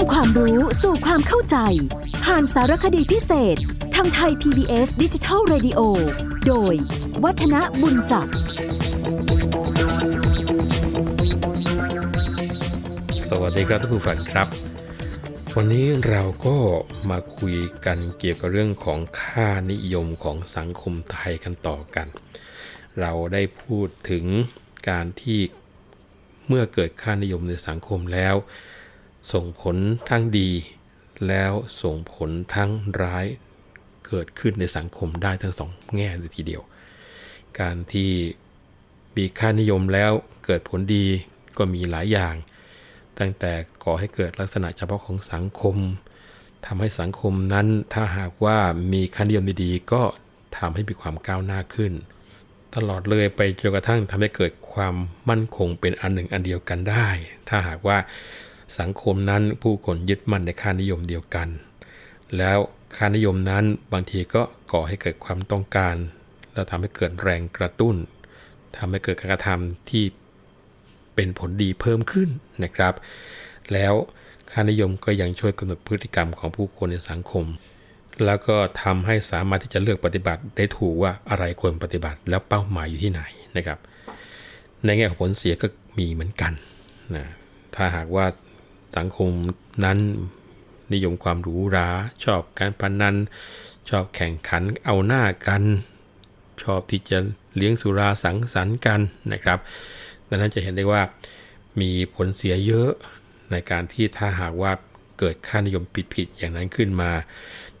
ำความรู้สู่ความเข้าใจ ผ่านสารคดีพิเศษ ทางไทย PBS ดิจิทัล Radio โดย วัฒนบุญจับ สวัสดีครับท่านผู้ฟังครับ วันนี้เราก็มาคุยกันเกี่ยวกับเรื่องของค่านิยมของสังคมไทยกันต่อกัน เราได้พูดถึงการที่เมื่อเกิดค่านิยมในสังคมแล้ว ส่งผลทั้งดี แล้วส่งผลทั้งร้ายเกิดขึ้นในสังคมได้ทั้งสองแง่เลยทีเดียว การที่มีค่านิยมแล้วเกิดผลดีก็มีหลายอย่าง ตั้งแต่ก่อให้เกิดลักษณะเฉพาะของสังคมทำให้สังคมนั้นถ้าหากว่ามีค่านิยมดีๆก็ทำให้มีความก้าวหน้าขึ้น ตลอดเลยไปจนกระทั่งทำให้เกิดความมั่นคงเป็นอันหนึ่งอันเดียวกันได้ ถ้าหากว่า สังคมนั้นผู้คนยึดมั่นในค่านิยมเดียวกัน แล้วค่านิยมนั้นบางทีก็ก่อให้เกิดความต้องการ แล้วทำให้เกิดแรงกระตุ้นทำให้เกิดการกระทำที่เป็นผลดีเพิ่มขึ้นนะครับ แล้วค่านิยมก็ยังช่วยกำหนดพฤติกรรมของผู้คนในสังคม แล้วก็ทำให้สามารถที่จะเลือกปฏิบัติได้ถูกว่าอะไรควรปฏิบัติแล้วเป้าหมายอยู่ที่ไหนนะครับ ในแง่ของผลเสียก็มีเหมือนกันนะถ้าหากว่า สังคมนั้น นิยมความหรูหราชอบการพนัน ชอบแข่งขันเอาหน้ากัน ชอบที่จะเลี้ยงสุราสังสรรค์กันนะครับ ดังนั้นจะเห็นได้ว่ามีผลเสียเยอะในการที่ถ้าหากว่าเกิดค่านิยมผิดๆอย่างนั้นขึ้นมา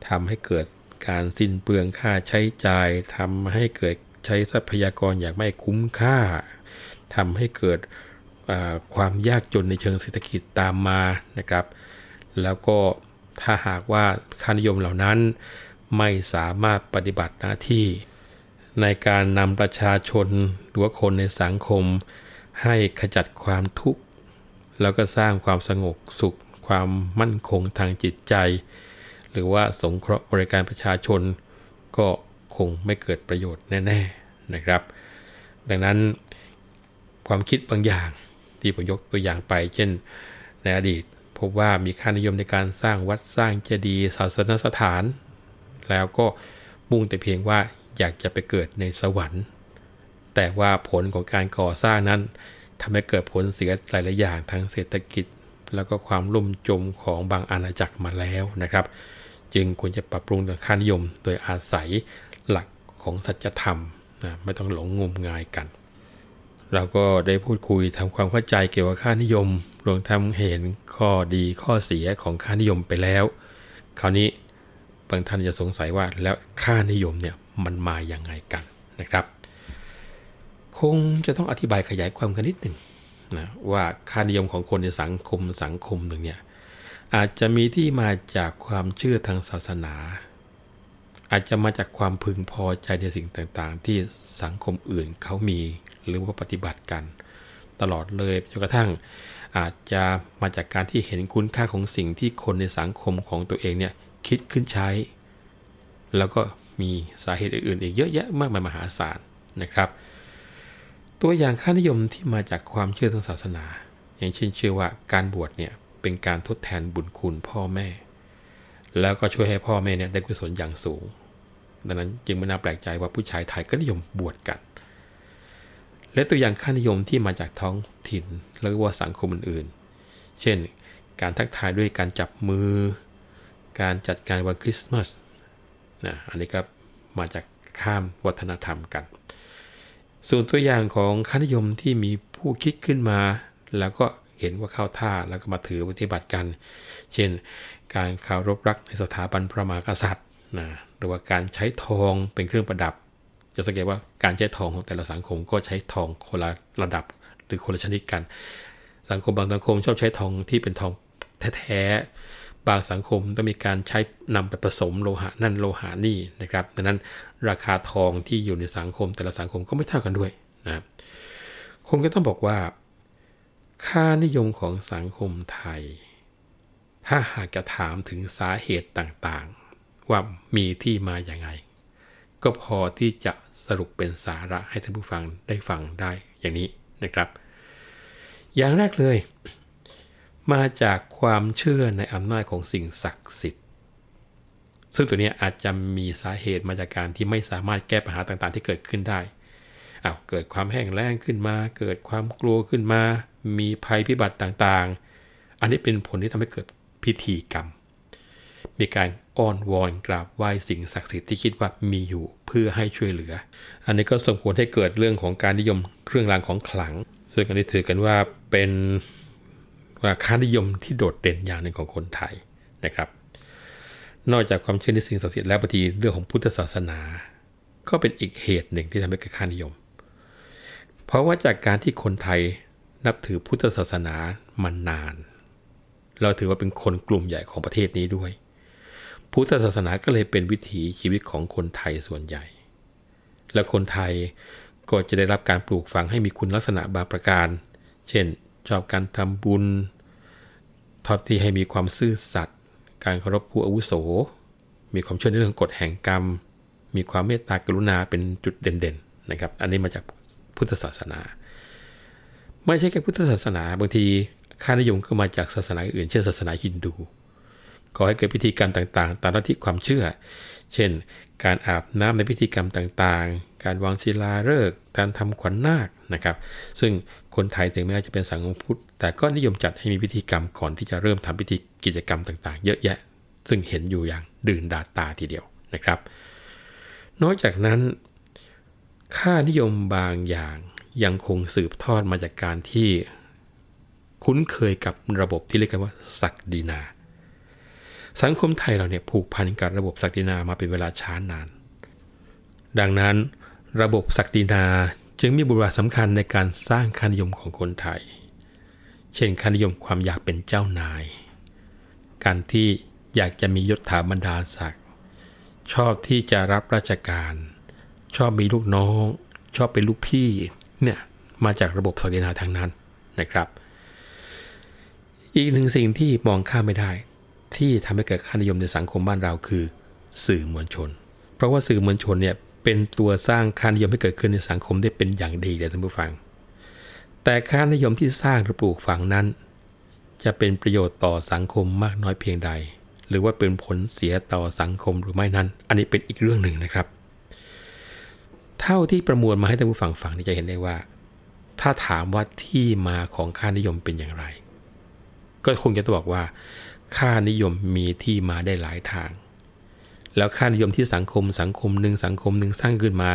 ทำให้เกิดการสิ้นเปลืองค่าใช้จ่ายทำให้เกิดใช้ทรัพยากรอย่างไม่คุ้มค่าทำให้เกิด ความยากจนในเชิงเศรษฐกิจตามมานะครับ แล้วก็ถ้าหากว่าค่านิยมเหล่านั้นไม่สามารถปฏิบัติหน้าที่ ในการนำประชาชนหรือว่าคนในสังคม ให้ขจัดความทุกข์ แล้วก็สร้างความสงบสุข ความมั่นคงทางจิตใจ หรือว่าสงเคราะห์บริการประชาชน ก็คงไม่เกิดประโยชน์แน่ ๆนะครับ ดังนั้นความคิดบางอย่าง ที่ผมยกตัวอย่างไป เช่น ในอดีต พบว่ามีค่านิยมในการสร้างวัดสร้างเจดีย์ศาสนสถาน แล้วก็มุ่งแต่เพียงว่าอยากจะไปเกิดในสวรรค์ แต่ว่าผลของการก่อสร้างนั้นทำให้เกิดผลเสียหลายๆอย่างทางเศรษฐกิจ แล้วก็ความล่มจมของบางอาณาจักรมาแล้วนะครับ จึงควรจะปรับปรุงค่านิยม โดยอาศัยหลักของสัจธรรมนะไม่ต้องหลงงมงายกัน เราก็ได้พูดคุยทำความเข้าใจเกี่ยวกับค่านิยมรวมทั้งเห็นข้อดีข้อเสียของค่านิยมไปแล้ว คราวนี้บางท่านจะสงสัยว่าแล้วค่านิยมเนี่ยมันมาอย่างไงกันนะครับ คงจะต้องอธิบายขยายความกันนิดหนึ่งนะว่าค่านิยมของคนในสังคมสังคมหนึ่งเนี่ยอาจจะมีที่มาจากความเชื่อทางศาสนา อาจจะมาจากความพึงพอใจในสิ่งต่างๆ ที่สังคมอื่นเขามี หรือว่าปฏิบัติกัน ตลอดเลยจนกระทั่ง อาจจะมาจากการที่เห็นคุณค่าของสิ่งที่คนในสังคมของตัวเองเนี่ยคิดขึ้นใช้ แล้วก็มีสาเหตุอื่นๆ อีกเยอะแยะมากมายมหาศาลนะครับ ตัวอย่างค่านิยมที่มาจากความเชื่อทางศาสนา อย่างเช่นเชื่อว่าการบวชเนี่ยเป็นการทดแทนบุญคุณพ่อแม่ แล้วก็ช่วยให้พ่อแม่เนี่ยได้กุศลอย่างสูง ดังนั้นจึงไม่น่าแปลกใจว่าผู้ชายไทยก็นิยมบวชกัน และตัวอย่างค่านิยมที่มาจากท้องถิ่นหรือว่าสังคมอื่นๆ เช่น การทักทายด้วยการจับมือ การจัดการวันคริสต์มาสนะอันนี้ก็มาจากข้ามวัฒนธรรมกัน ส่วนตัวอย่างของค่านิยมที่มีผู้คิดขึ้นมา แล้วก็เห็นว่าเข้าท่าแล้วก็มาถือปฏิบัติกัน เช่น การเคารพรักในสถาบันพระมหากษัตริย์นะหรือว่าการใช้ทองเป็นเครื่องประดับ จะสังเกตว่าการใช้ทองของแต่ละสังคมก็ใช้ทองคนละระดับหรือคนละชนิดกัน สังคมบางสังคมชอบใช้ทองที่เป็นทองแท้ๆบางสังคมต้องมีการใช้นำไปผสมโลหะนั่นโลหะนี่นะครับดังนั้นราคาทองที่อยู่ในสังคม แต่ละสังคมก็ไม่เท่ากันด้วยนะคงก็ต้องบอกว่า ค่านิยมของสังคมไทย ถ้าหากจะถามถึงสาเหตุต่างๆ ว่ามีที่มาอย่างไง ก็พอที่จะสรุปเป็นสาระให้ท่านผู้ฟังได้ฟังได้อย่างนี้นะครับ อย่างแรกเลย มาจากความเชื่อในอำนาจของสิ่งศักดิ์สิทธิ์ ซึ่งตัวนี้อาจจะมีสาเหตุมาจากการที่ไม่สามารถแก้ปัญหาต่างๆ ที่เกิดขึ้นได้อาเกิดความแห้งแล้งขึ้นมา เกิดความกลัวขึ้นมา มีภัยพิบัติต่างๆ อันนี้เป็นผลที่ทำให้เกิดพิธีกรรม มีการ อ้อนวอนกราบไหว้สิ่งศักดิ์สิทธิ์ที่คิดว่ามีอยู่เพื่อให้ช่วยเหลือ อันนี้ก็สมควรให้เกิดเรื่องของการนิยมเครื่องรางของขลัง ซึ่งอันนี้ถือกันว่าเป็นว่าค่านิยมที่โดดเด่นอย่างหนึ่งของคนไทยนะครับ นอกจากความเชื่อในสิ่งศักดิ์สิทธิ์แล้วบางทีเรื่องของพุทธศาสนา ก็เป็นอีกเหตุหนึ่งที่ทำให้เกิดค่านิยม เพราะว่าจากการที่คนไทยนับถือพุทธศาสนามานาน เราถือว่าเป็นคนกลุ่มใหญ่ของประเทศนี้ด้วย พุทธศาสนาก็เลยเป็นวิถีชีวิตของคนไทยส่วนใหญ่ และคนไทยก็จะได้รับการปลูกฝังให้มีคุณลักษณะบางประการ เช่น ชอบการทำบุญ ทอดที่ให้มีความซื่อสัตย์ การเคารพผู้อาวุโส มีความเชื่อในเรื่องกฎแห่งกรรม มีความเมตตากรุณาเป็นจุดเด่นๆนะครับ อันนี้มาจากพุทธศาสนา ไม่ใช่แค่พุทธศาสนา บางทีค่านิยมก็มาจากศาสนาอื่น เช่นศาสนาฮินดู ก่อให้เกิดพิธีกรรมต่างๆ ตามลัทธิความเชื่อ เช่น การอาบน้ำในพิธีกรรมต่างๆ การวางศิลาฤกษ์การทำขวัญนนาคนะครับ ซึ่งคนไทยถึงแม้จะเป็นสังคมพุทธ แต่ก็นิยมจัดให้มีพิธีกรรมก่อนที่จะเริ่มทำพิธีกิจกรรมต่างๆ เยอะแยะ ซึ่งเห็นอยู่อย่างดื่นดาตาทีเดียวนะครับ นอกจากนั้น ค่านิยมบางอย่างยังคงสืบทอดมาจากการที่คุ้นเคยกับระบบที่เรียกกันว่าศักดินา สังคมไทยเราเนี่ยผูกพันกับระบบศักดินามาเป็นเวลาช้านาน ดังนั้น ระบบศักดินาจึงมีบทบาทสำคัญในการสร้างค่านิยมของคนไทย เช่นค่านิยมความอยากเป็นเจ้านาย การที่อยากจะมียศถาบรรดาศักดิ์ ชอบที่จะรับราชการ ชอบมีลูกน้อง ชอบเป็นลูกพี่ เนี่ย มาจากระบบศักดินาทางนั้นนะครับ อีกหนึ่งสิ่งที่มองข้ามไม่ได้ ที่ทำให้เกิดค่านิยมในสังคมบ้านเราคือ สื่อมวลชน เพราะว่าสื่อมวลชนเนี่ยเป็นตัวสร้างค่านิยมให้เกิดขึ้นในสังคมได้เป็นอย่างดีเลยท่านผู้ฟัง แต่ค่านิยมที่สร้างหรือปลูกฝังนั้น จะเป็นประโยชน์ต่อสังคมมากน้อยเพียงใด หรือว่าเป็นผลเสียต่อสังคมหรือไม่นั้น อันนี้เป็นอีกเรื่องหนึ่งนะครับ เท่าที่ประมวลมาให้ท่านผู้ฟังฟังนี่จะเห็นได้ว่า ถ้าถามว่าที่มาของค่านิยมเป็นอย่างไร ก็คงจะต้องบอกว่า ค่านิยมมีที่มาได้หลายทาง แล้วค่านิยมที่สังคมสังคมหนึ่งสังคมหนึ่งสร้างขึ้นมา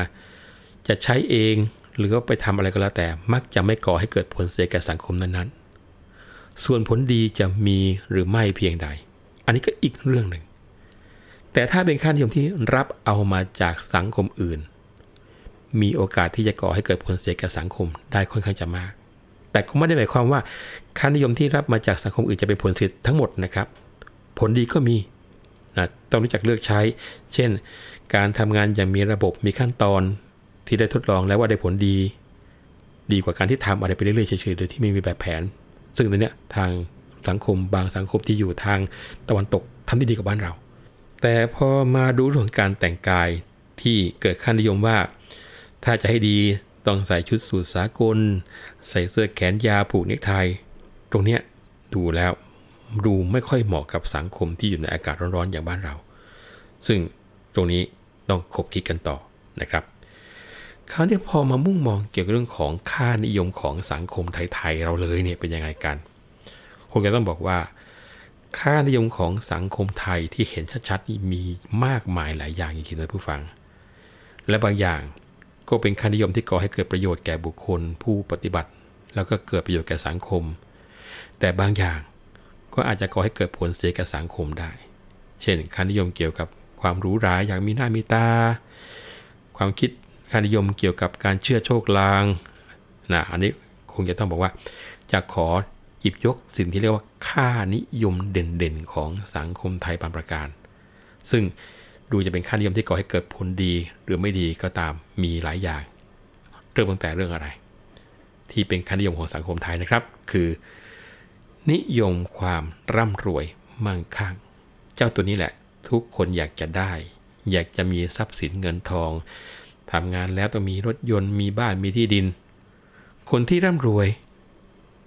จะใช้เองหรือว่าไปทำอะไรก็แล้วแต่ มักจะไม่ก่อให้เกิดผลเสียแก่สังคมนั้นๆ ส่วนผลดีจะมีหรือไม่เพียงใด อันนี้ก็อีกเรื่องหนึ่ง แต่ถ้าเป็นค่านิยมที่รับเอามาจากสังคมอื่น มีโอกาสที่จะก่อให้เกิดผลเสียแก่สังคมได้ค่อนข้างจะมาก แต่ก็ไม่ได้หมายความว่าค่านิยมที่รับมาจากสังคมอื่นจะเป็นผลเสียทั้งหมดนะครับ ผลดีก็มีนะต้องรู้จักเลือกใช้ เช่น การทำงานอย่างมีระบบมีขั้นตอนที่ได้ทดลองแล้วว่าได้ผลดี ดีกว่าการที่ทำอะไรไปเรื่อยๆเฉยๆโดยที่ไม่มีแบบแผน ซึ่งตรงนี้ทางสังคมบางสังคมที่อยู่ทางตะวันตกทำได้ดีกว่าบ้านเรา แต่พอมาดูเรื่องการแต่งกายที่เกิดขั้นนิยมว่า ถ้าจะให้ดี ต้องใส่ชุดสูทสากล ใส่เสื้อแขนยาวผูกเนคไทตรงนี้ดูแล้วดูไม่ค่อยเหมาะกับสังคมที่อยู่ในอากาศร้อนๆอย่างบ้านเรา ซึ่งตรงนี้ต้องคบคิดกันต่อนะครับคราวนี้พอมามุ่งมองเกี่ยวกับเรื่องของค่านิยมของสังคมไทย ๆ เราเลยเนี่ยเป็นยังไงกันคงจะต้องบอกว่า ค่านิยมของสังคมไทยที่เห็นชัดๆนี่มีมากมายหลายอย่างจริงๆนะผู้ฟัง และบางอย่าง ก็เป็นค่านิยมที่ก่อให้เกิดประโยชน์แก่บุคคล ผู้ปฏิบัติ แล้วก็เกิดประโยชน์แก่สังคม แต่บางอย่างก็อาจจะก่อให้เกิดผลเสียแกับสังคมได้ เช่นค่านิยมเกี่ยวกับความรู้ร้ายอย่างมีหน้ามีตา ความคิดค่านิยมเกี่ยวกับการเชื่อโชคลางนะอันนี้คงจะต้องบอกว่าจะขอหยิบยกสิ่งที่เรียกว่าค่านิยมเด่นๆ ของสังคมไทยบางประการ ซึ่ง ดูจะเป็นค่านิยมที่ก่อให้เกิดผลดีหรือไม่ดีก็ตามมีหลายอย่าง เริ่มตั้งแต่เรื่องอะไร ที่เป็นค่านิยมของสังคมไทยนะครับ คือ นิยมความร่ำรวยมั่งคั่ง เจ้าตัวนี้แหละ ทุกคนอยากจะได้ อยากจะมีทรัพย์สินเงินทองทำงานแล้วต้องมีรถยนต์มีบ้านมีที่ดิน คนที่ร่ำรวย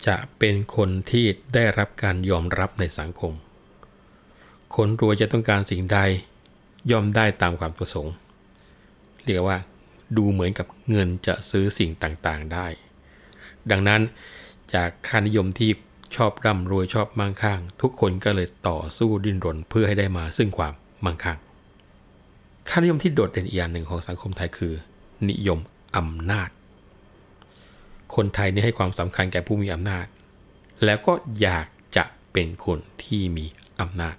จะเป็นคนที่ได้รับการยอมรับในสังคม คนรวยจะต้องการสิ่งใด ย่อมได้ตามความประสงค์ เรียกว่า ดูเหมือนกับเงินจะซื้อสิ่งต่างๆได้ ดังนั้นจากค่านิยมที่ชอบร่ำรวยชอบมั่งคั่งทุกคนก็เลยต่อสู้ดิ้นรนเพื่อให้ได้มาซึ่งความมั่งคั่งค่านิยมที่โดดเด่นอีกอย่างหนึ่งของสังคมไทยคือ นิยมอำนาจ คนไทยนี่ให้ความสำคัญแก่ผู้มีอำนาจ แล้วก็อยากจะเป็นคนที่มีอำนาจ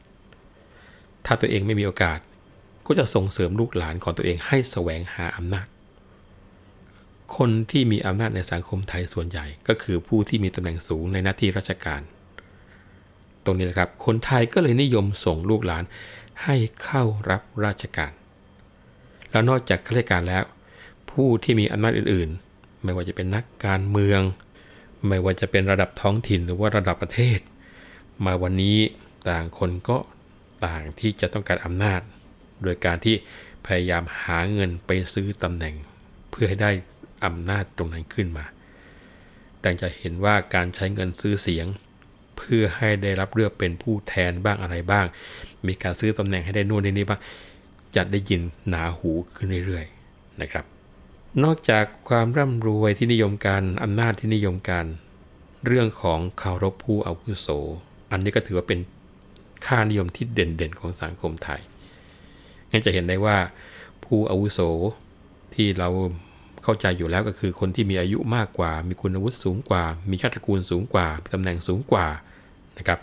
ถ้าตัวเองไม่มีโอกาส ก็จะส่งเสริมลูกหลานของตัวเองให้แสวงหาอำนาจ คนที่มีอำนาจในสังคมไทยส่วนใหญ่ก็คือผู้ที่มีตำแหน่งสูงในหน้าที่ราชการ ตรงนี้แหละครับ คนไทยก็เลยนิยมส่งลูกหลานให้เข้ารับราชการ แล้วนอกจากข้าราชการแล้ว ผู้ที่มีอำนาจอื่น ๆ ไม่ว่าจะเป็นนักการเมือง ไม่ว่าจะเป็นระดับท้องถิ่นหรือว่าระดับประเทศ มาวันนี้ต่างคนก็ต่างที่จะต้องการอำนาจ โดยการที่พยายามหาเงินไปซื้อตำแหน่ง เพื่อให้ได้อำนาจตรงนั้นขึ้นมาแต่จะเห็นว่าการใช้เงินซื้อเสียง เพื่อให้ได้รับเลือกเป็นผู้แทนบ้างอะไรบ้าง มีการซื้อตำแหน่งให้ได้นู่นนี่บ้างจะได้ยินหนาหูขึ้นเรื่อยๆนะครับ นอกจากความร่ำรวยที่นิยมการอำนาจที่นิยมการ เรื่องของเคารพผู้อาวุโส อันนี้ก็ถือว่าเป็นค่านิยมที่เด่นๆของสังคมไทย จะเห็นได้ว่าผู้อาวุโสที่เราเข้าใจอยู่แล้วก็คือคนที่มีอายุมากกว่า มีคุณวุฒิสูงกว่า มีชาติตระกูลสูงกว่ามีตำแหน่งสูงกว่านะครับ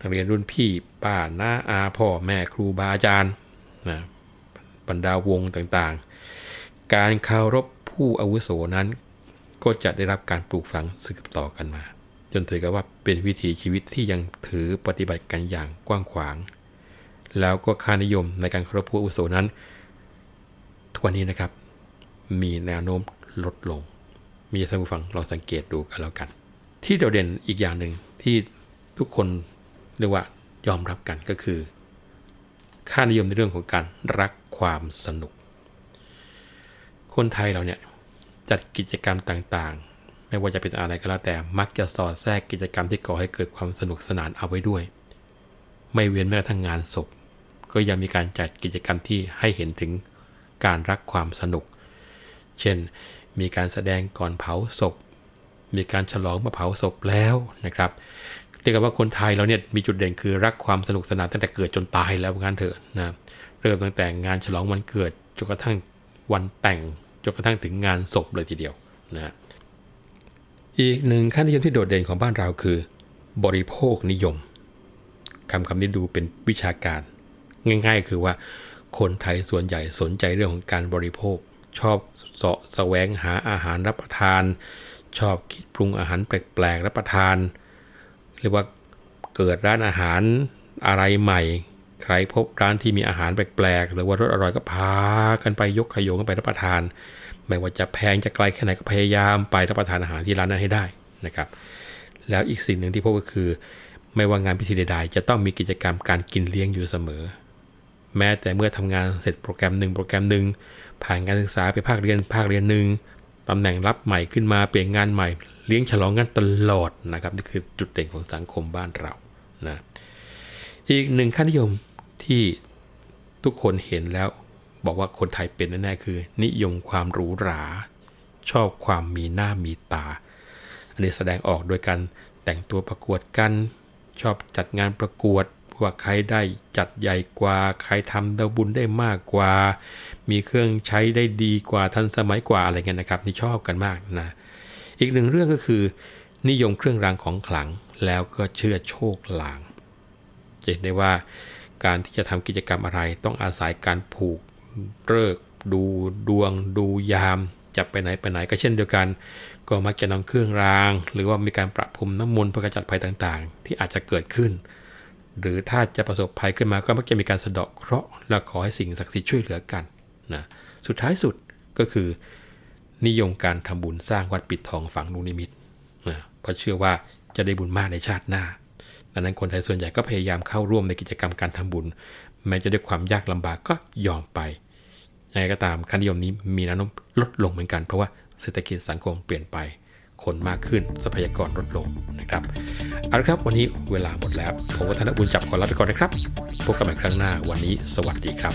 นักเรียนรุ่นพี่ป้าน้าอาพ่อแม่ครูบาอาจารย์นะบรรดาวงต่างๆ การเคารพผู้อาวุโสนั้นก็จะได้รับการปลูกฝังสืบต่อกันมา จนถือกันว่าเป็นวิถีชีวิตที่ยังถือปฏิบัติกันอย่างกว้างขวาง แล้วก็ค่านิยมในการเคารพผู้อาวุโสนั้น ทุกวันนี้นะครับ มีแนวโน้มลดลง มีท่านผู้ฟังลองสังเกตดูกันแล้วกัน ที่โดดเด่นอีกอย่างหนึ่งที่ทุกคนเรียกว่ายอมรับกันก็คือ ค่านิยมในเรื่องของการรักความสนุก คนไทยเราเนี่ยจัดกิจกรรมต่างๆ ไม่ว่าจะเป็นอะไรก็แล้วแต่มักจะสอดแทรกกิจกรรมที่ก่อให้เกิดความสนุกสนานเอาไว้ด้วย ไม่เว้นแม้กระทั่งงานศพ ก็ยังมีการจัดกิจกรรมที่ให้เห็นถึงการรักความสนุก เช่น มีการแสดงก่อนเผาศพ มีการฉลองมื่อเผาศพแล้วนะครับเรียกว่าคนไทยเราเนี่ยมีจุดเด่นคือรักความสนุกสนานตั้งแต่เกิดจนตายแล้วงานเถอะนะเริ่มตั้งแต่งานฉลองวันเกิดจนกระทั่งวันแต่งจนกระทั่งถึงงานศพเลยทีเดียวนะอีกหนึ่งค่านิยมที่โดดเด่นของบ้านเราคือ บริโภคนิยมคำคำนี้ดูเป็นวิชาการ ง่าย ๆ คือว่าคนไทยส่วนใหญ่สนใจเรื่องของการบริโภค ชอบเสาะแสวงหาอาหารรับประทาน ชอบคิดปรุงอาหารแปลกๆรับประทาน เรียกว่าเกิดร้านอาหารอะไรใหม่ ใครพบร้านที่มีอาหารแปลกๆหรือว่ารสอร่อยก็พากันไปยกขยงกันไปรับประทาน ไม่ว่าจะแพงจะไกลแค่ไหนก็พยายามไปรับประทานอาหารที่ร้านนั้นให้ได้นะครับ แล้วอีกสิ่งหนึ่งที่พบก็คือ ไม่ว่างานพิธีใดๆจะต้องมีกิจกรรมการกินเลี้ยงอยู่เสมอ แม้แต่เมื่อทำงานเสร็จโปรแกรมหนึ่งโปรแกรมหนึ่งผ่านการศึกษาไปภาคเรียนภาคเรียนหนึ่งตำแหน่งรับใหม่ขึ้นมาเปลี่ยนงานใหม่ เลี้ยงฉลองกันตลอดนะครับนี่คือจุดเด่นของสังคมบ้านเรานะอีกหนึ่งค่านิยมที่ทุกคนเห็นแล้ว บอกว่าคนไทยเป็นแน่ๆคือ นิยมความหรูหรา ชอบความมีหน้ามีตา อันนี้แสดงออกโดยการแต่งตัวประกวดกัน ชอบจัดงานประกวด ว่าใครได้จัดใหญ่กว่า ใครทำดาบุญได้มากกว่า มีเครื่องใช้ได้ดีกว่าทันสมัยกว่าอะไรเงี้ยนะครับที่ชอบกันมากนะอีกหนึ่งเรื่องก็คือ นิยมเครื่องรางของขลังแล้วก็เชื่อโชคลางเห็นได้ว่าการที่จะทำกิจกรรมอะไรต้องอาศัยการผูกเลิกดูดวง ดูยามจะไปไหนไปไหนก็เช่นเดียวกัน ก็มักจะนำเครื่องราง หรือว่ามีการประพรมน้ำมนต์เพื่อกระจัดภัยต่างๆ ที่อาจจะเกิดขึ้น หรือถ้าจะประสบภัยขึ้นมาก็มักจะมีการสะเดาะเคราะห์และขอให้สิ่งศักดิ์สิทธิ์ช่วยเหลือกันนะสุดท้ายสุดก็คือ นิยมการทำบุญสร้างวัดปิดทองฝังลูนิมิตนะเพราะเชื่อว่าจะได้บุญมากในชาติหน้าดังนั้นคนไทยส่วนใหญ่ก็พยายามเข้าร่วมในกิจกรรมการทำบุญ แม้จะด้วยความยากลำบากก็ยอมไปยังไงก็ตามค่านิยมนี้มีแนวโน้มลดลงเหมือนกัน เพราะว่าเศรษฐกิจสังคมเปลี่ยนไป คนมากขึ้นทรัพยากรลดลงนะครับเอาละครับวันนี้เวลาหมดแล้ว ผมวัฒนบุญจับขอลาไปก่อนนะครับ พบกันใหม่ครั้งหน้าวันนี้สวัสดีครับ